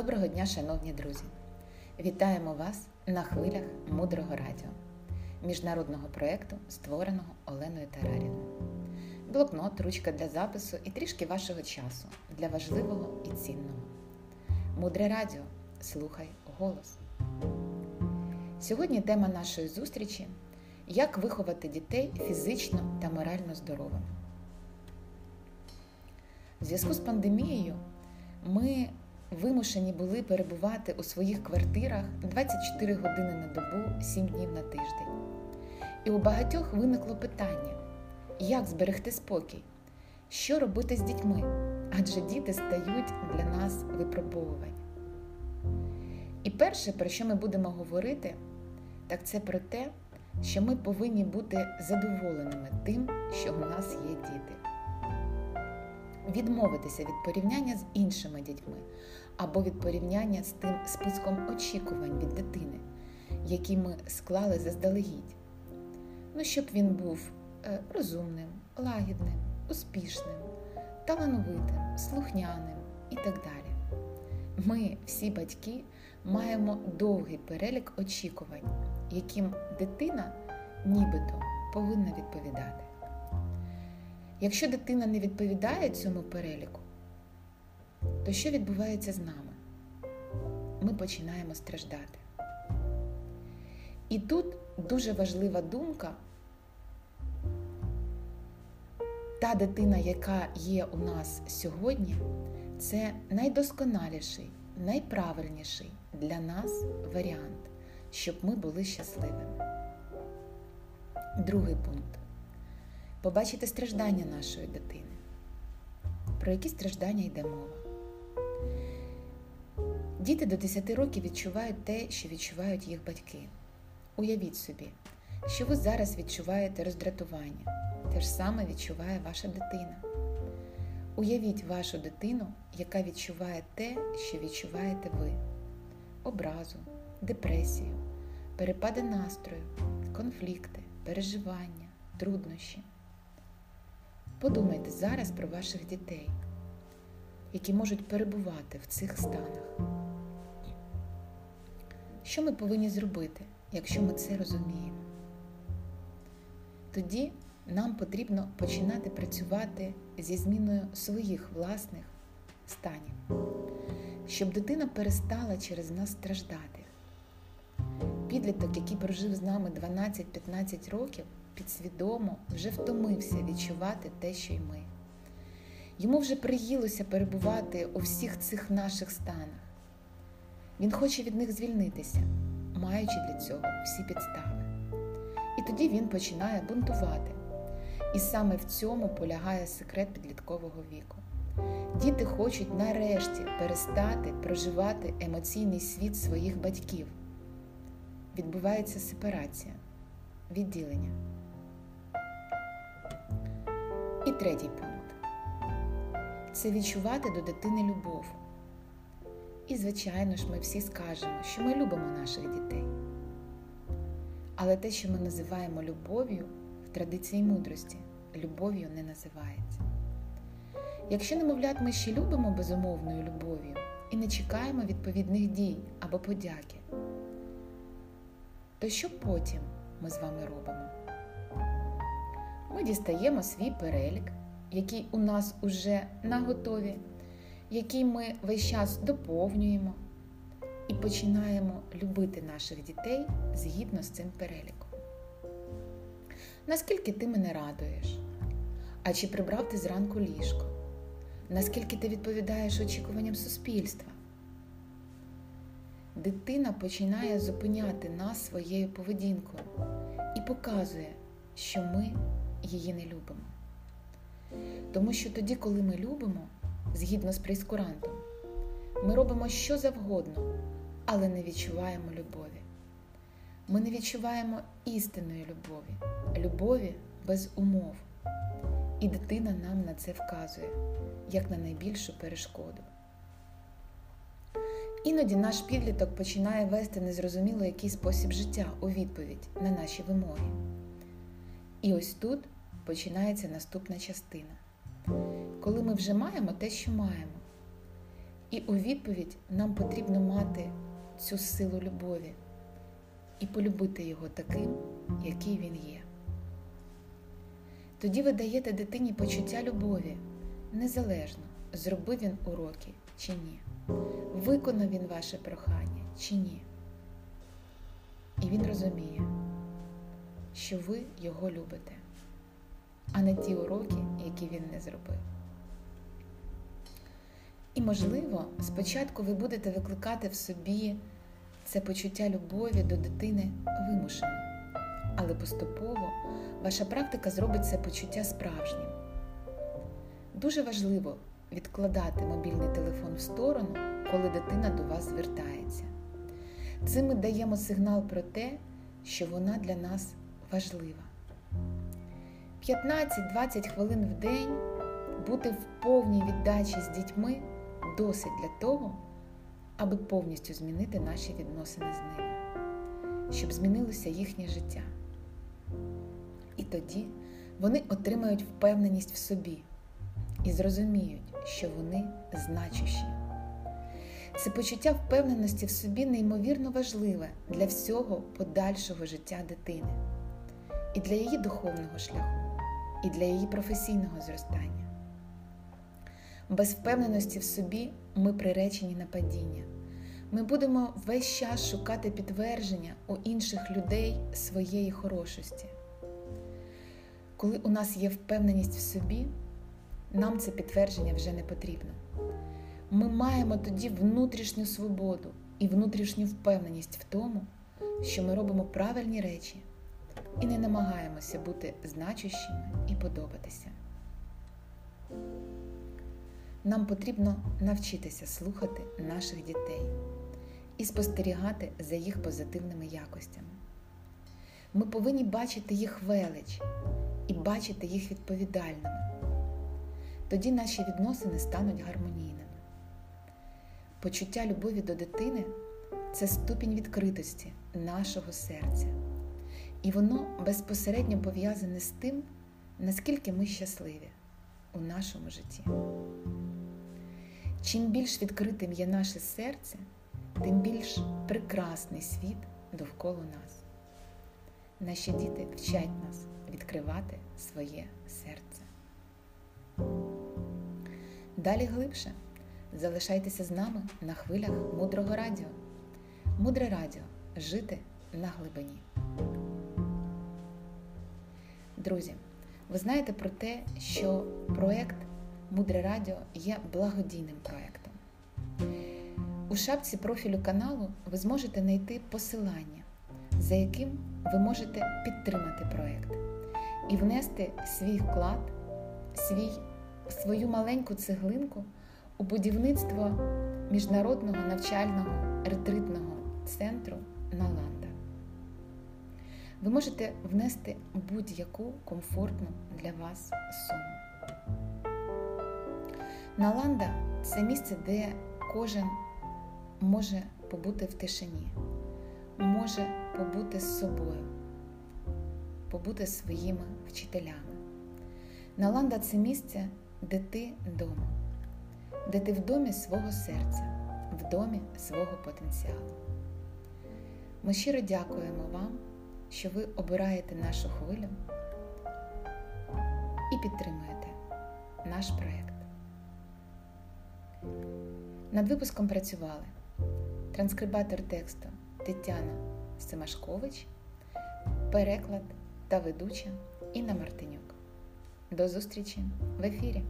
Доброго дня, шановні друзі! Вітаємо вас на хвилях мудрого радіо, міжнародного проєкту, створеного Оленою Тараріною. Блокнот, ручка для запису і трішки вашого часу для важливого і цінного. Мудре радіо. Слухай голос. Сьогодні тема нашої зустрічі як виховати дітей фізично та морально здоровими. В зв'язку з пандемією ми вимушені були перебувати у своїх квартирах 24 години на добу, 7 днів на тиждень. І у багатьох виникло питання, як зберегти спокій, що робити з дітьми, адже діти стають для нас випробовувань. І перше, про що ми будемо говорити, так це про те, що ми повинні бути задоволеними тим, що у нас є діти відмовитися від порівняння з іншими дітьми або від порівняння з тим списком очікувань від дитини, які ми склали заздалегідь. Ну, щоб він був е, розумним, лагідним, успішним, талановитим, слухняним і так далі. Ми, всі батьки, маємо довгий перелік очікувань, яким дитина нібито повинна відповідати. Якщо дитина не відповідає цьому переліку, то що відбувається з нами? Ми починаємо страждати. І тут дуже важлива думка, та дитина, яка є у нас сьогодні, це найдосконаліший, найправильніший для нас варіант, щоб ми були щасливими. Другий пункт побачити страждання нашої дитини. Про які страждання йде мова? Діти до 10 років відчувають те, що відчувають їх батьки. Уявіть собі, що ви зараз відчуваєте роздратування, те ж саме відчуває ваша дитина. Уявіть вашу дитину, яка відчуває те, що відчуваєте ви: образу, депресію, перепади настрою, конфлікти, переживання, труднощі. Подумайте зараз про ваших дітей, які можуть перебувати в цих станах. Що ми повинні зробити, якщо ми це розуміємо? Тоді нам потрібно починати працювати зі зміною своїх власних станів, щоб дитина перестала через нас страждати. Підліток, який прожив з нами 12-15 років, підсвідомо вже втомився відчувати те, що й ми. Йому вже приїлося перебувати у всіх цих наших станах. Він хоче від них звільнитися, маючи для цього всі підстави. І тоді він починає бунтувати. І саме в цьому полягає секрет підліткового віку. Діти хочуть нарешті перестати проживати емоційний світ своїх батьків. Відбувається сепарація, відділення. І третій пункт це відчувати до дитини любов. І, звичайно ж, ми всі скажемо, що ми любимо наших дітей. Але те, що ми називаємо любов'ю в традиції мудрості, любов'ю не називається. Якщо, немовлят, ми ще любимо безумовною любов'ю і не чекаємо відповідних дій або подяки, то що потім ми з вами робимо? Ми дістаємо свій перелік, який у нас уже наготові, який ми весь час доповнюємо і починаємо любити наших дітей згідно з цим переліком. Наскільки ти мене радуєш? А чи прибрав ти зранку ліжко? Наскільки ти відповідаєш очікуванням суспільства? Дитина починає зупиняти нас своєю поведінкою і показує, що ми її не любимо. Тому що тоді, коли ми любимо, згідно з прейскурантом, ми робимо що завгодно, але не відчуваємо любові. Ми не відчуваємо істинної любові, любові без умов. І дитина нам на це вказує, як на найбільшу перешкоду. Іноді наш підліток починає вести незрозуміло який спосіб життя у відповідь на наші вимоги. І ось тут починається наступна частина. Коли ми вже маємо те, що маємо, І у відповідь нам потрібно мати цю силу любові і полюбити його таким, який він є. Тоді ви даєте дитині почуття любові, незалежно, зробив він уроки чи ні, виконав він ваше прохання чи ні. І він розуміє, що ви його любите, а не ті уроки, які він не зробив. І, можливо, спочатку ви будете викликати в собі це почуття любові до дитини вимушено, але поступово ваша практика зробить це почуття справжнім. Дуже важливо відкладати мобільний телефон в сторону, коли дитина до вас звертається. Цим ми даємо сигнал про те, що вона для нас важлива. 15-20 хвилин в день бути в повній віддачі з дітьми досить для того, аби повністю змінити наші відносини з ними, щоб змінилося їхнє життя. І тоді вони отримають впевненість в собі і зрозуміють, що вони значущі. Це почуття впевненості в собі неймовірно важливе для всього подальшого життя дитини, і для її духовного шляху, і для її професійного зростання. Без впевненості в собі ми приречені на падіння. Ми будемо весь час шукати підтвердження у інших людей своєї хорошості. Коли у нас є впевненість в собі, нам це підтвердження вже не потрібно. Ми маємо тоді внутрішню свободу і внутрішню впевненість в тому, що ми робимо правильні речі і не намагаємося бути значущими і подобатися. Нам потрібно навчитися слухати наших дітей і спостерігати за їх позитивними якостями. Ми повинні бачити їх велич і бачити їх відповідальними. Тоді наші відносини стануть гармонійними. Почуття любові до дитини це ступінь відкритості нашого серця. І воно безпосередньо пов'язане з тим, наскільки ми щасливі у нашому житті. Чим більш відкритим є наше серце, тим більш прекрасний світ довкола нас. Наші діти вчать нас відкривати своє серце. Далі глибше залишайтеся з нами на хвилях мудрого радіо. Мудре радіо жити на глибині. Друзі, ви знаєте про те, що проєкт Мудре Радіо є благодійним проєктом. У шапці профілю каналу ви зможете знайти посилання, за яким ви можете підтримати проєкт і внести свій вклад, свій, свою маленьку цеглинку у будівництво міжнародного навчального ретритного центру Наланда. Ви можете внести будь-яку комфортну для вас суму. Наланда це місце, де кожен може побути в тишині, може побути з собою, побути своїми вчителями. Наланда це місце, де ти вдома, де ти в домі свого серця, в домі свого потенціалу. Ми щиро дякуємо вам, що ви обираєте нашу хвилю і підтримуєте наш проєкт. Над випуском працювали транскрибатор тексту Тетяна Семашкович, переклад та ведуча Інна Мартинюк. До зустрічі в ефірі!